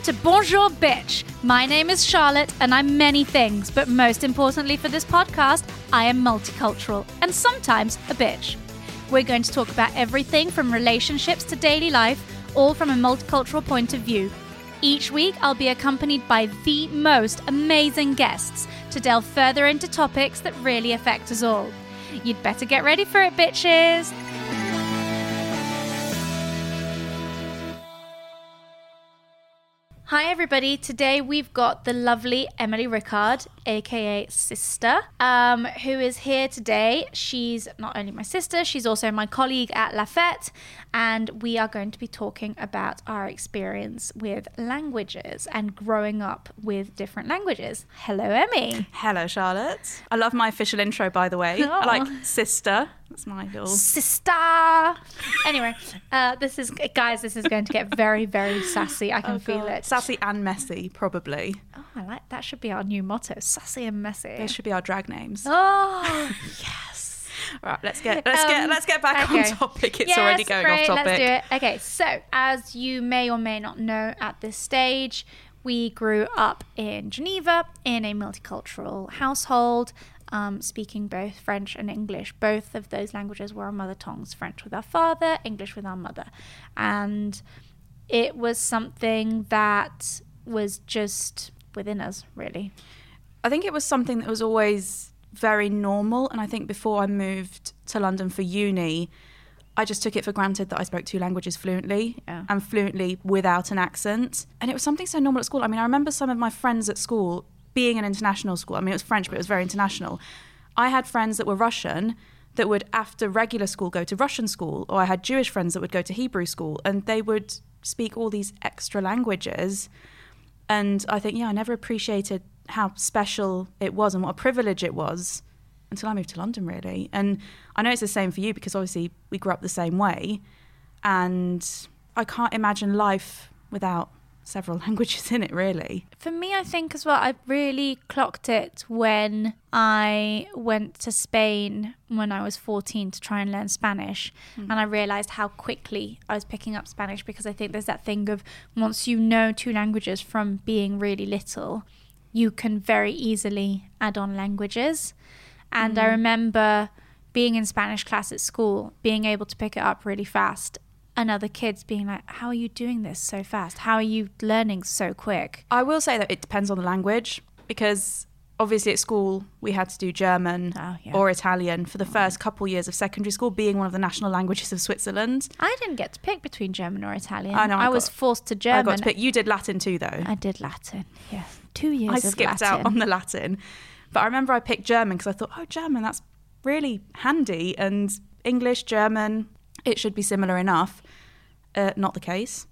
Welcome to Bonjour Bitch. My name is Charlotte and I'm many things, but most importantly for this podcast, I am multicultural and sometimes a bitch. We're going to talk about everything from relationships to daily life, all from a multicultural point of view. Each week, I'll be accompanied by the most amazing guests to delve further into topics that really affect us all. You'd better get ready for it, bitches! Hi, everybody. Today we've got the lovely Emily Ricard, aka Sister, um, who is here today. She's not only my sister, she's also my colleague at La Fete, and we are going to be talking about our experience with languages and growing up with different languages. Hello, Emmy. Hello, Charlotte. I love my official intro, by the way. I like sister. That's my little. Sister. Anyway, uh, this is guys. This is going to get very, very sassy. I can Oh, feel God. it. Sassy and messy, probably. Oh, I like that. Should be our new motto: sassy and messy. Those should be our drag names. Oh, yes. Right, let's get let's get Um, let's get back okay. on topic. It's Yes, already going great, off topic. Let's do it. Okay, so as you may or may not know at this stage, we grew up in Geneva in a multicultural household, um, speaking both French and English. Both of those languages were our mother tongues French with our father, English with our mother. And it was something that was just within us, really. I think it was something that was always very normal, and I think before I moved to London for uni, I just took it for granted that I spoke two languages fluently Yeah. and fluently without an accent. And it was something so normal at school. I mean, I remember some of my friends at school being an international school. I mean, it was French, but it was very international. I had friends that were Russian that would, after regular school, go to Russian school, or I had Jewish friends that would go to Hebrew school, and they would speak all these extra languages. And I think, yeah, I never appreciated how special it was and what a privilege it was until I moved to London, really. And I know it's the same for you because obviously we grew up the same way. And I can't imagine life without several languages in it, really. For me, I think as well, I really clocked it when I went to Spain when I was 14 to try and learn Spanish. Hmm. And I realized how quickly I was picking up Spanish because I think there's that thing of once you know two languages from being really little, you can very easily add on languages. And I hmm. remember being in Spanish class at school, being able to pick it up really fast. And other kids being like, How are you doing this so fast? How are you learning so quick? I will say that it depends on the language because obviously at school we had to do German Oh, yeah. or Italian for the oh, first couple years of secondary school, being one of the national languages of Switzerland. I didn't get to pick between German or Italian. I know, I was got- forced to German. I got to pick. You did Latin too, though. I did Latin. Yeah, two years. I skipped Latin. out on the Latin. But I remember I picked German because I thought, oh, German, that's really handy. And English, German, it should be similar enough. Uh, not the case.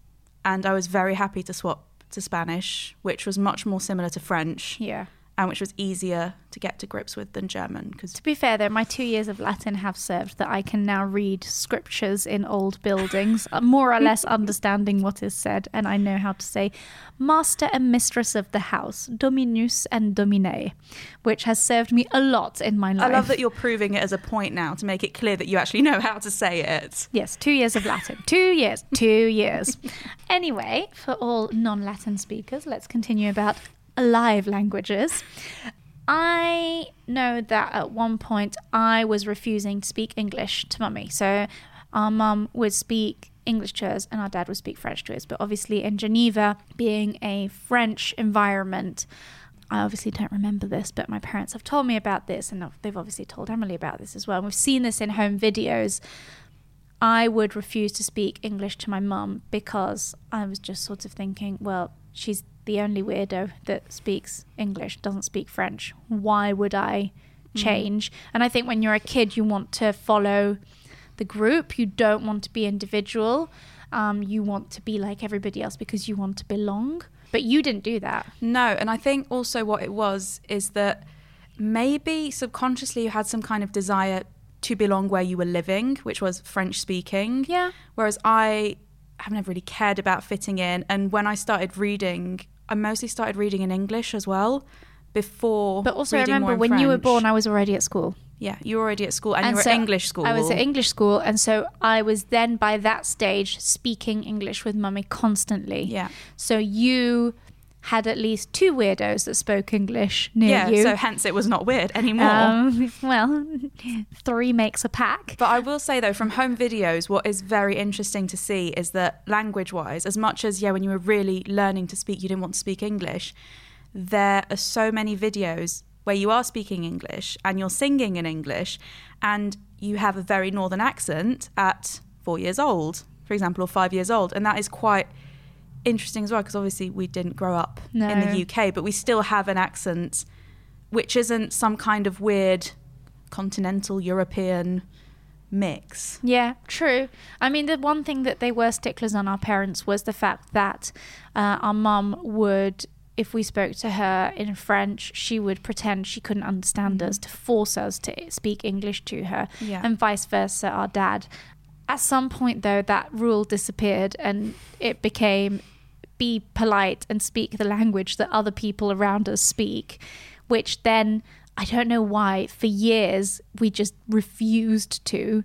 And I was very happy to swap to Spanish, which was much more similar to French Yeah. And which was easier to get to grips with than German. Because To be fair, though, my two years of Latin have served that I can now read scriptures in old buildings, uh, more or less understanding what is said, and I know how to say master and mistress of the house, dominus and domine, which has served me a lot in my life. I love that you're proving it as a point now to make it clear that you actually know how to say it. Yes, two years of Latin. Two years. Two years. anyway, for all non Latin speakers, let's continue about live languages. I know that at one point I was refusing to speak English to mummy. So our mum would speak English to us and our dad would speak French to us. But obviously, in Geneva, being a French environment, I obviously don't remember this, but my parents have told me about this, and they've obviously told Emily about this as well. And we've seen this in home videos. I would refuse to speak English to my mum because I was just sort of thinking, well, she's the only weirdo that speaks English, doesn't speak French. Why would I change? And I think when you're a kid, you want to follow the group, you don't want to be individual. Um, you want to be like everybody else because you want to belong. But you didn't do that. No, and I think also what it was is that maybe subconsciously you had some kind of desire to belong where you were living, which was French speaking. Yeah. Whereas I have never really cared about fitting in. And when I started reading, I mostly started reading in English as well before. But also more remember when you were born, I was already at school. Yeah, you were already at school and, you were so at English school. I was at English school, and so I was then by that stage speaking English with mummy constantly. Yeah. So you had at least two weirdos that spoke English near yeah, you. so hence it was not weird anymore. Um, well, three makes a pack. But I will say though, from home videos, what is very interesting to see is that language wise, as much as, yeah, when you were really learning to speak, you didn't want to speak English, there are so many videos where you are speaking English and you're singing in English and you have a very northern accent at four years old, for example, or five years old. And that is quite interesting as well because obviously we didn't grow up in the UK, but we still have an accent which isn't some kind of weird continental European mix. Yeah, true. I mean, the one thing that they were sticklers on our parents was the fact that uh, our mum would, if we spoke to her in French, she would pretend she couldn't understand us to force us to speak English to her, Yeah. and vice versa, our dad. At some point, though, that rule disappeared and it became be polite and speak the language that other people around us speak, which then I don't know why for years we just refused to.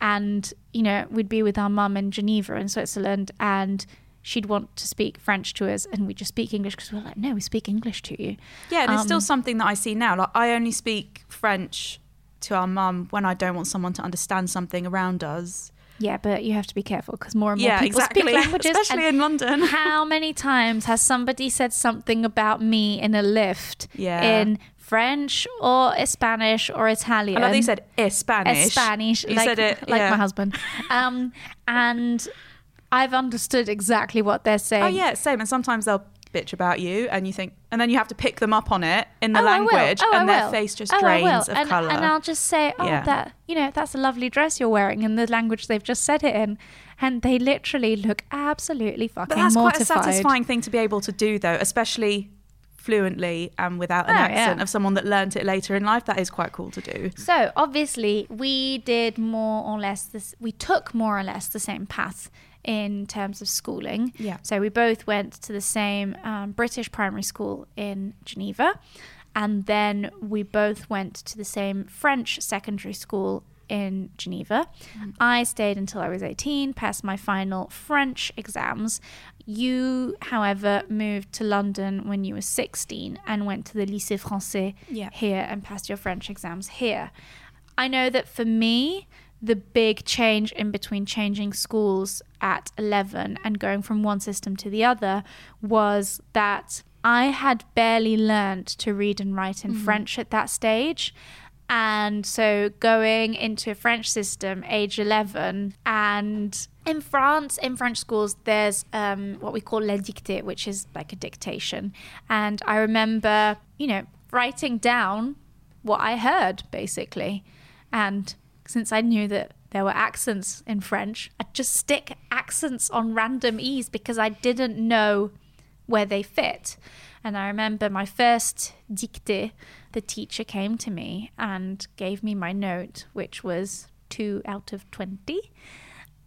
And, you know, we'd be with our mum in Geneva in Switzerland and she'd want to speak French to us and we'd just speak English because we we're like, no, we speak English to you. Yeah, and it's still Um, something that I see now. Like I only speak French to our mum when I don't want someone to understand something around us. Yeah, but you have to be careful because more and more yeah, people exactly. speak languages. Especially in London. how many times has somebody said something about me in a lift Yeah. in French or Spanish or Italian? I love that you said Spanish. Spanish, You like, said it, like yeah. my husband. Um, and I've understood exactly what they're saying. Oh yeah, same. And sometimes they'll bitch about you, and you think, and then you have to pick them up on it in the Oh, language, Oh, and their face just Oh, drains of and, color. And I'll just say, oh, Yeah. that you know, that's a lovely dress you're wearing, in the language they've just said it in, and they literally look absolutely fucking but that's mortified. quite a satisfying thing to be able to do, though, especially fluently and without an Oh, accent yeah. of someone that learnt it later in life. That is quite cool to do. So obviously, we did more or less this. We took more or less the same path in terms of schooling. Yeah. So we both went to the same um, British primary school in Geneva, and then we both went to the same French secondary school in Geneva. I stayed until I was 18, passed my final French exams. You, however, moved to London when you were 16 and went to the Lycée Français Yeah. here and passed your French exams here. I know that for me, the big change in between changing schools at 11 and going from one system to the other was that I had barely learned to read and write in French at that stage. And so going into a French system, age 11, and in France, in French schools, there's um, what we call la dictée, which is like a dictation. And I remember, you know, writing down what I heard basically. And since I knew that there were accents in French, I'd just stick accents on random E's because I didn't know where they fit. And I remember my first dictée, the teacher came to me and gave me my note, which was two out of 20,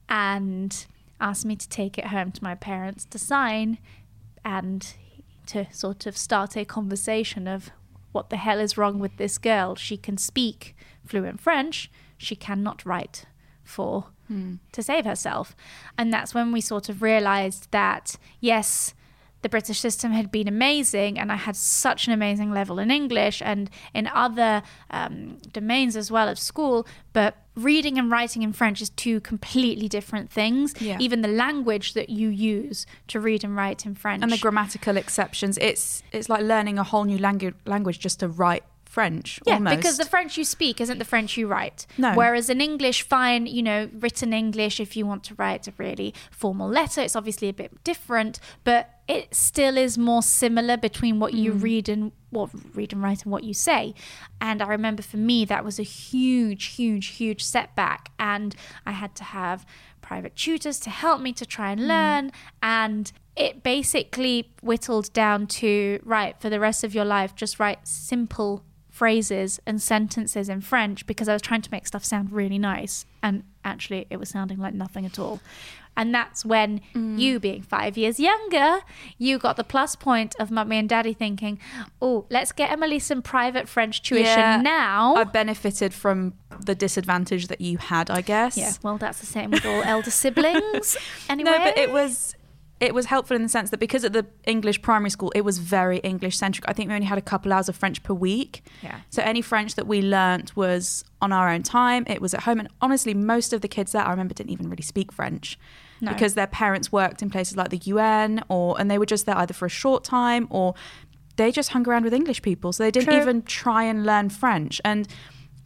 and asked me to take it home to my parents to sign and to sort of start a conversation of what the hell is wrong with this girl? She can speak fluent French, she cannot write for to save herself. And that's when we sort of realized that yes, the British system had been amazing, and I had such an amazing level in English and in other um, domains as well at school. But reading and writing in French is two completely different things. Yeah. Even the language that you use to read and write in French. and the grammatical exceptions. It's it's like learning a whole new language language just to write French. Yeah, almost. because the French you speak isn't the French you write. No. Whereas in English, fine, you know, written English, if you want to write a really formal letter, it's obviously a bit different, but it still is more similar between what you mm. read and what read and write and what you say. And I remember for me, that was a huge, huge, huge setback. And I had to have private tutors to help me to try and mm. learn. And it basically whittled down to right, for the rest of your life, just write simple phrases and sentences in French because I was trying to make stuff sound really nice. And actually, it was sounding like nothing at all. And that's when Mm. you, being five years younger, you got the plus point of mummy and daddy thinking, oh, let's get Emily some private French tuition Yeah, now. I benefited from the disadvantage that you had, I guess. yeah, well, that's the same with all elder siblings. Anyway, No, but it was it was helpful in the sense that because at the English primary school it was very English centric. I think we only had a couple hours of French per week. Yeah. So any French that we learnt was on our own time. It was at home, and honestly, most of the kids there I remember didn't even really speak French. No. Because their parents worked in places like the UN, or and they were just there either for a short time or they just hung around with English people, so they didn't True. even try and learn French. And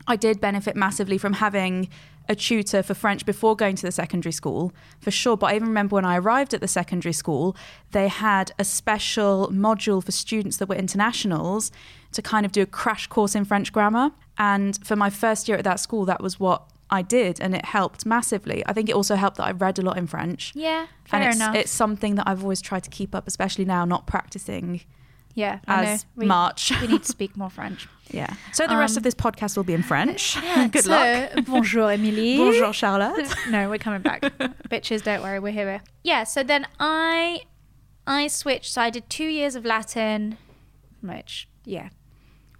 I did benefit massively from having a tutor for French before going to the secondary school, for sure. But I even remember when I arrived at the secondary school, they had a special module for students that were internationals to kind of do a crash course in French grammar. And for my first year at that school, that was what I did, and it helped massively. I think it also helped that I read a lot in French. yeah, and fair it's, enough. it's something that I've always tried to keep up, especially now, not practicing yeah, I know. as We, much. we need to speak more French. Yeah. So the rest Um, of this podcast will be in French. Good so, luck. Bonjour, Emily. Bonjour, Charlotte. no, we're coming back. Bitches, don't worry, we're here. Yeah, so then I I switched. So I did two years of Latin, which, yeah,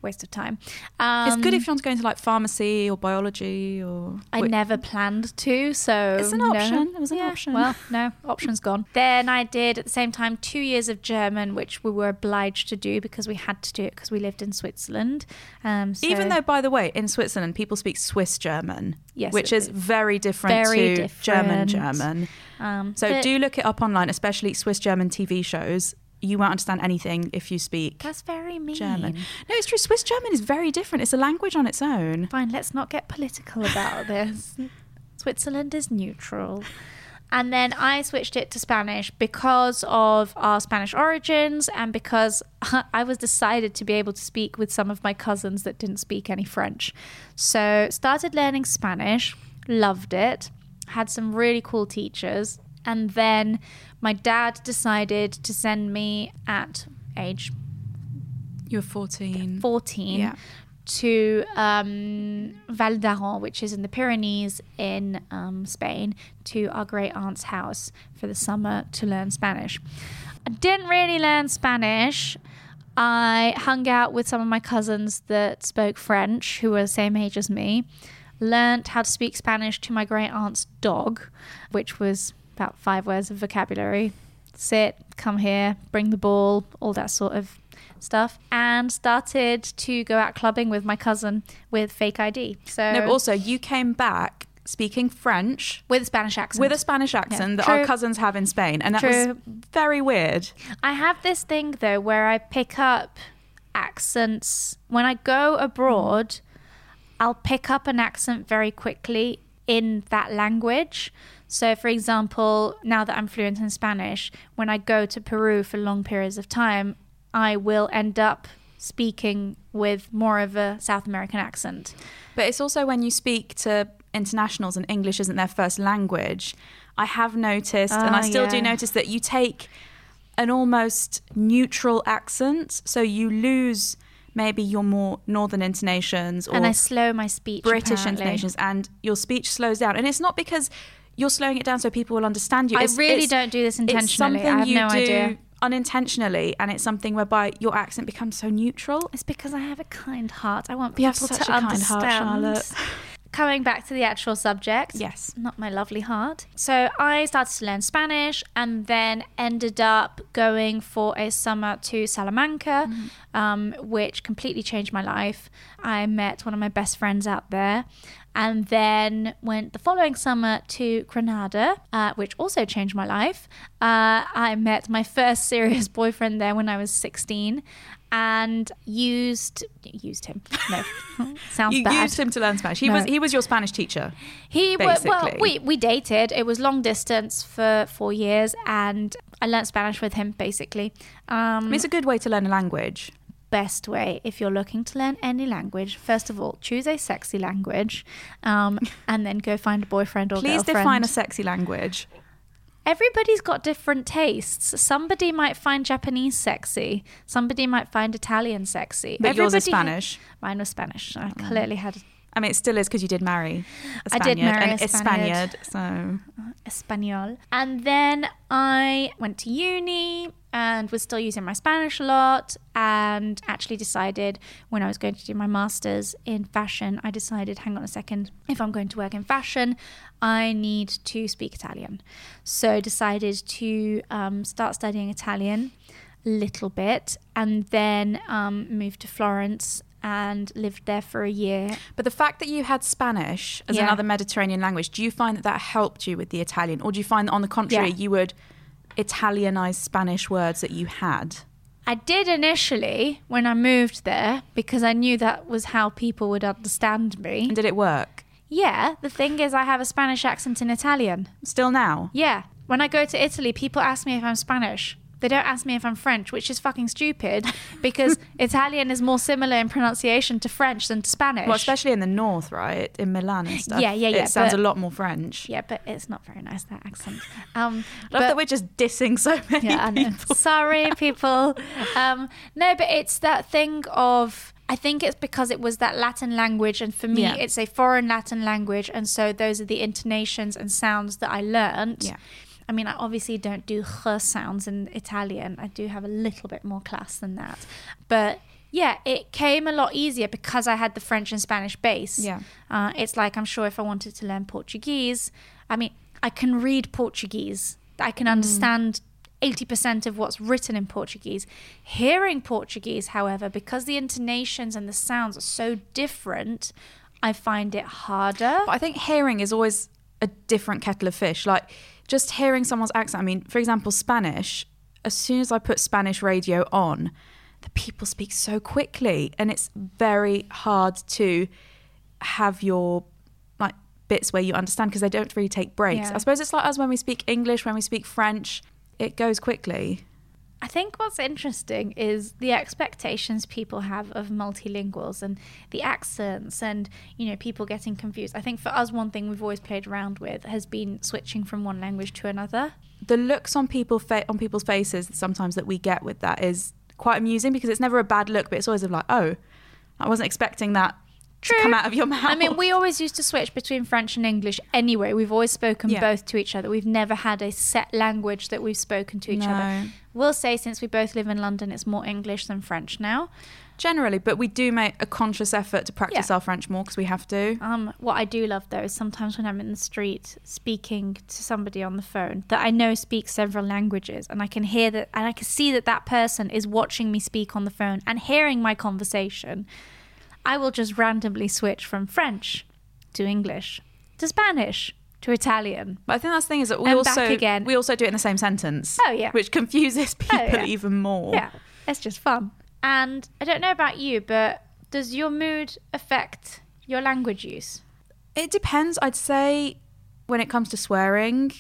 waste of time. Um, it's good if you want to go into like pharmacy or biology or. I Wait, never planned to, so It's an no. option. It was an Yeah, option. Well, no, option's gone. Then I did at the same time two years of German, which we were obliged to do because we had to do it because we lived in Switzerland. Um, so, Even though, by the way, in Switzerland people speak Swiss German, Yes, which is very different Very to German different. German. um, So do look it up online, especially Swiss German TV shows. You won't understand anything if you speak that's very mean. German. No, it's true. Swiss German is very different. It's a language on its own. Fine, let's not get political about this. Switzerland is neutral. And then I switched it to Spanish because of our Spanish origins and because I was decided to be able to speak with some of my cousins that didn't speak any French. So started learning Spanish, loved it, had some really cool teachers, and then my dad decided to send me at age You were 14. 14 Yeah. to um, Val d'Aran, which is in the Pyrenees in um, Spain, to our great aunt's house for the summer to learn Spanish. I didn't really learn Spanish. I hung out with some of my cousins that spoke French, who were the same age as me. Learned how to speak Spanish to my great aunt's dog, which was about five words of vocabulary. Sit, come here, bring the ball, all that sort of stuff. And started to go out clubbing with my cousin with fake ID. So No, but also you came back speaking French with a Spanish accent. with a Spanish accent that True. our cousins have in Spain, and that True. was very weird. I have this thing though where I pick up accents when I go abroad. I'll pick up an accent very quickly in that language. So, for example, now that I'm fluent in Spanish, when I go to Peru for long periods of time, I will end up speaking with more of a South American accent. But it's also when you speak to internationals and English isn't their first language. I have noticed, and I Ah, still do notice that you take an almost neutral accent, so you lose maybe your more northern intonations or and I slow my speech. British apparently. intonations, and your speech slows down. And it's not because you're slowing it down so people will understand you. I really it's- don't do this it's intentionally. I have you no do idea. unintentionally, and it's something whereby your accent becomes so neutral. It's because I have a kind heart. I want people You have such to a kind heart, Charlotte. Coming back to the actual subject. Yes. Not my lovely heart. So I started to learn Spanish and then ended up going for a summer to Salamanca, um, which completely changed my life. I met one of my best friends out there. And then went the following summer to Granada, uh, which also changed my life. Uh, I met my first serious boyfriend there when I was 16 and used used him. No, sounds You bad. used him to learn Spanish. He No. was he was your Spanish teacher. He well, we we dated. It was long distance for four years, and I learnt Spanish with him. Basically, I um, mean, it's a good way to learn a language. Best way if you're looking to learn any language. First of all, choose a sexy language, um, and then go find a boyfriend or Please girlfriend. define a sexy language. everybody's got different tastes. Somebody might find Japanese sexy. Somebody might find Italian sexy. But yours is Everybody- Spanish. Mine was Spanish. I clearly had I mean, it still is because you did marry a Spaniard. I did marry a Spaniard. So Espanol. And then I went to uni and was still using my Spanish a lot and actually decided when I was going to do my master's in fashion, I decided, hang on a second, if I'm going to work in fashion, I need to speak Italian. So decided to um, start studying Italian a little bit and then um, moved to Florence and lived there for a year But the fact that you had Spanish as Yeah. another Mediterranean language, do you find that that helped you with the Italian? Or do you find that, on the contrary, Yeah. you would Italianize Spanish words that you had? I did initially when I moved there because I knew that was how people would understand me. And did it work? Yeah, the thing is, I have a Spanish accent in Italian. Still now? Yeah, when I go to Italy, people ask me if I'm Spanish. They don't ask me if I'm French, which is fucking stupid because Italian is more similar in pronunciation to French than to Spanish. Well, especially in the north, right? In Milan and stuff. Yeah, yeah, yeah, It sounds but- a lot more French. yeah, but it's not very nice that accent. Um, Love but- that we're just dissing so many yeah, people. Sorry, people. Um, no, but it's that thing of. I think it's because it was that Latin language, and for me, Yeah. it's a foreign Latin language, and so those are the intonations and sounds that I learned. Yeah. I mean, I obviously don't do h sounds in Italian. I do have a little bit more class than that, but yeah, it came a lot easier because I had the French and Spanish base. Yeah. Uh, it's like I'm sure if I wanted to learn Portuguese, I mean, I can read Portuguese. I can understand 80% of what's written in Portuguese. Hearing Portuguese, however, because the intonations and the sounds are so different, I find it harder. But I think hearing is always a different kettle of fish. Like just hearing someone's accent. I mean, for example, Spanish, as soon as I put Spanish radio on, the people speak so quickly and it's very hard to have your like bits where you understand because they don't really take breaks. Yeah. I suppose it's like us when we speak English, when we speak French, it goes quickly. I think what's interesting is the expectations people have of multilinguals and the accents and you know people getting confused. I think for us one thing we've always played around with has been switching from one language to another. the looks on people fa- on people's faces sometimes that we get with that is quite amusing because it's never a bad look, but it's always of like, oh, I wasn't expecting that True. come out of your mouth. I mean, we always used to switch between French and English anyway. We've always spoken Yeah. both to each other. We've never had a set language that we've spoken to each No. other. We'll say since we both live in London, it's more English than French now. generally, but we do make a conscious effort to practice Yeah. our French more because we have to. Um, what I do love though is sometimes when I'm in the street speaking to somebody on the phone that I know speaks several languages, and I can hear that, and I can see that that person is watching me speak on the phone and hearing my conversation. I will just randomly switch from French to English to Spanish to Italian. But I think that's the thing is that we And also again. we also do it in the same sentence. Oh, yeah. which confuses oh, people yeah. even more. Yeah, it's just fun. And I don't know about you, but does your mood affect your language use? It depends. I'd say when it comes to swearing,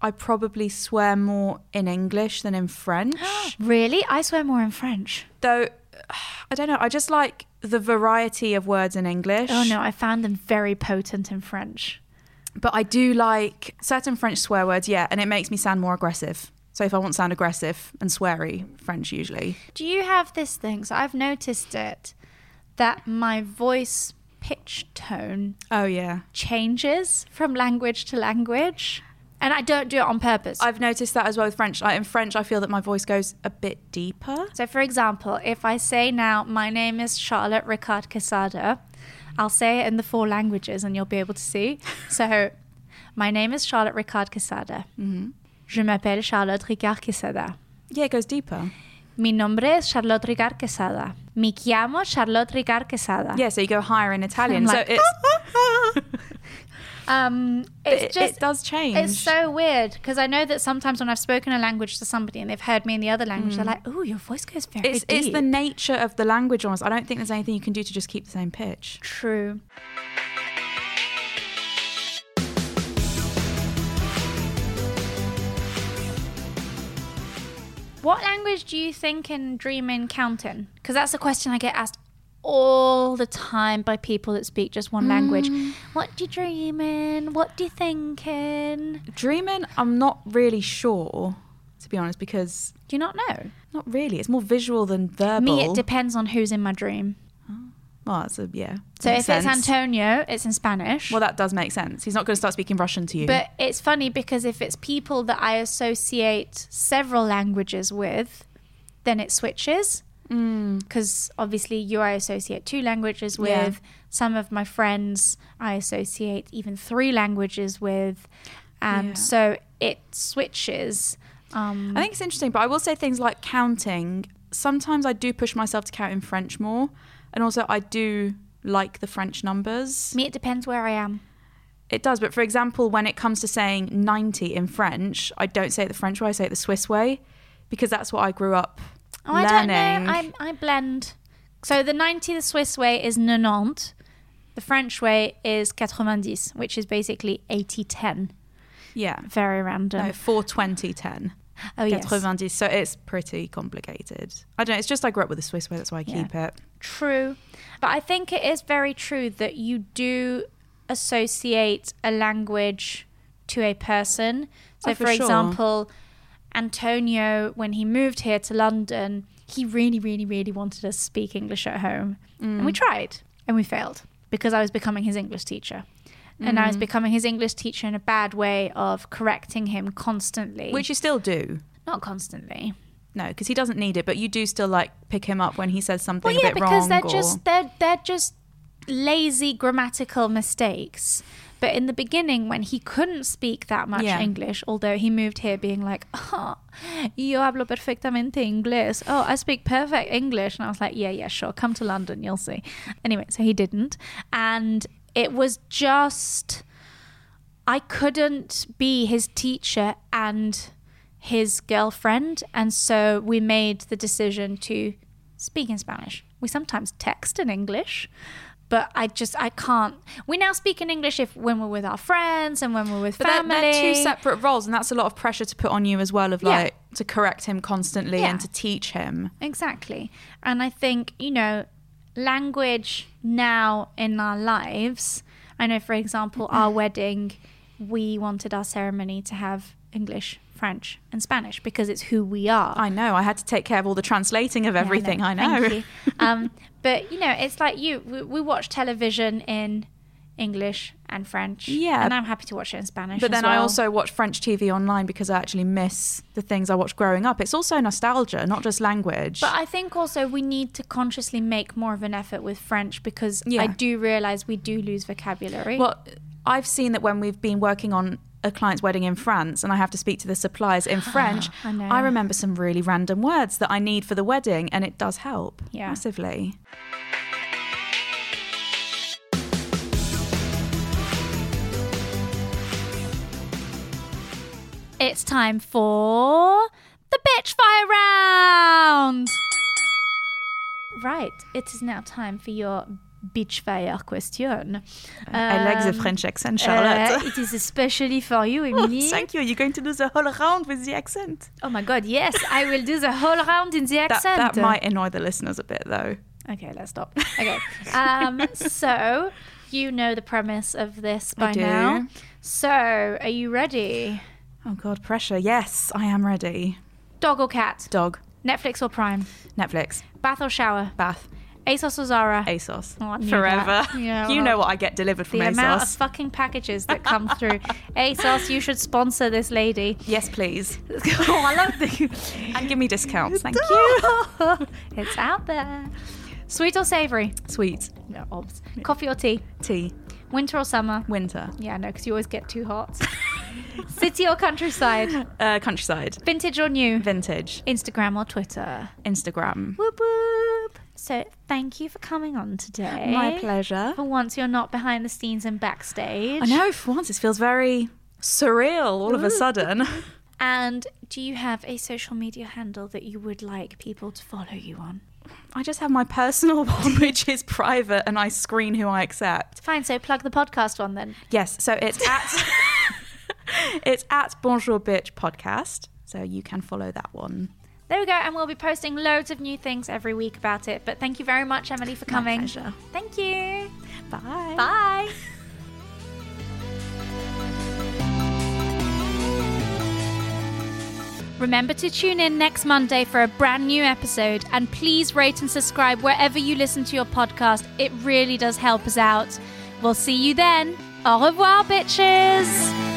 I probably swear more in English than in French. Really? I swear more in French. Though I don't know. I just like the variety of words in English. Oh no, I found them very potent in French. But I do like certain French swear words, yeah, and it makes me sound more aggressive. So if I want to sound aggressive and sweary, French usually. Do you have this thing? So I've noticed it that my voice pitch tone Oh yeah. changes from language to language. And I don't do it on purpose. I've noticed that as well with French. Like in French, I feel that my voice goes a bit deeper. So, for example, if I say now, my name is Charlotte Ricard Quesada, I'll say it in the four languages and you'll be able to see. So, my name is Charlotte Ricard Quesada. Mm-hmm. Je m'appelle Charlotte Ricard Quesada. Yeah, it goes deeper. Mi nombre es Charlotte Ricard Quesada. Mi chiamo Charlotte Ricard Quesada. Yeah, so you go higher in Italian. So it's Um, it's it, just it does change. It's so weird because I know that sometimes when I've spoken a language to somebody and they've heard me in the other language, they're like, "Oh, your voice goes very it's, deep." it's the nature of the language almost. I don't think there's anything you can do to just keep the same pitch. True. What language do you think in Dream in Counting? Because that's a question I get asked all the time by people that speak just one language. Mm. What do you dreaming? What do you thinking? Dreaming, I'm not really sure, to be honest, because Do you not know? not really. It's more visual than verbal. Me, it depends on who's in my dream. Well, that's a yeah. So if it's. Antonio, it's in Spanish. well, that does make sense. He's not going to start speaking Russian to you. But it's funny because if it's people that I associate several languages with, then it switches. Mm. Because obviously, you I associate two languages with. Yeah. Some of my friends I associate even three languages with. And Yeah. so it switches. Um, I think it's interesting, but I will say things like counting. Sometimes I do push myself to count in French more, and also I do like the French numbers. me, it depends where I am. It does, but for example, when it comes to saying 90 in French, I don't say it the French way, I say it the Swiss way, because that's what I grew up Oh, I don't know. I, I blend. So the 90, the Swiss way is 90. The French way is 90, which is basically 80 10. yeah. Very random. No, 420 10. oh, yes. 90. So it's pretty complicated. I don't know. It's just I grew up with the Swiss way. That's why I Yeah. keep it. True. But I think it is very true that you do associate a language to a person. So, Oh, for, for sure. example, Antonio, when he moved here to London, he really, really, really wanted us to speak English at home. And Mm. we tried and we failed because I was becoming his English teacher. And I was Mm. becoming his English teacher in a bad way of correcting him constantly. Which you still do. not constantly. No, because he doesn't need it, but you do still like pick him up when he says something Well, yeah, a bit because wrong. they're or- just they're they're just lazy grammatical mistakes. But in the beginning, when he couldn't speak that much Yeah. English, although he moved here being like, oh, yo hablo perfectamente inglés. Oh, I speak perfect English. And I was like, yeah, yeah, sure. Come to London, you'll see. Anyway, so he didn't. And it was just, I couldn't be his teacher and his girlfriend. And so we made the decision to speak in Spanish. We sometimes text in English, but I just I can't. We now speak in English if when we're with our friends and when we're with But they're, they're two separate roles, and that's a lot of pressure to put on you as well. Of Yeah. like to correct him constantly Yeah. and to teach him. Exactly. And I think, you know, language now in our lives, I know, for example, our wedding, we wanted our ceremony to have English, French, and Spanish because it's who we are. I know. I had to take care of all the translating of Yeah, everything. I know. Thank you. um, but, you know, it's like you, we, we watch television in English and French. Yeah. And I'm happy to watch it in Spanish. But then I also watch French TV online because I actually miss the things I watched growing up. It's also nostalgia, not just language. But I think also we need to consciously make more of an effort with French because Yeah. I do realize we do lose vocabulary. Well, I've seen that when we've been working on a client's wedding in France and I have to speak to the suppliers in French, I know. remember some really random words that I need for the wedding and it does help Yeah. massively. it's time for the bitch fire round. Right, it is now time for your bitch fire question. I like the Um, French accent, uh, Charlotte. it is especially for you, Oh, Emily. thank you. You're going to do the whole round with the accent. Oh my god, yes, I will do the whole round in the accent. that might annoy the listeners a bit, though. Okay, let's stop. Okay. Um, so, you know the premise of this I by do. now. So, are you ready? Oh, God, pressure. Yes, I am ready. Dog or cat? Dog, Netflix or Prime? Netflix, Bath or shower? bath, ASOS or Zara? ASOS. Oh, Forever. Yeah, you know what I get delivered from The amount of fucking packages that come through. ASOS, you should sponsor this lady. Yes, please. oh, I love the. And give me discounts. Thank you. it's out there. Sweet or savory? Sweet. No, obs. Coffee or tea? Tea. Winter or summer? Winter. Yeah, no, because you always get too hot. City or countryside? Uh, countryside. Vintage or new? Vintage. Instagram or Twitter? Instagram. Whoop whoop. So thank you for coming on today. My pleasure. For once, you're not behind the scenes and backstage. I know, for once, it feels very surreal all of a sudden. And do you have a social media handle that you would like people to follow you on? I just have my personal one, which is private, and I screen who I accept. Fine, so plug the podcast one then. Yes, so it's at it's at Bonjour Bitch Podcast. So you can follow that one. There we go. And we'll be posting loads of new things every week about it. But thank you very much, Emily, for coming. pleasure. Thank you. Bye. Bye. Remember to tune in next Monday for a brand new episode and please rate and subscribe wherever you listen to your podcast. It really does help us out. We'll see you then. Au revoir, bitches.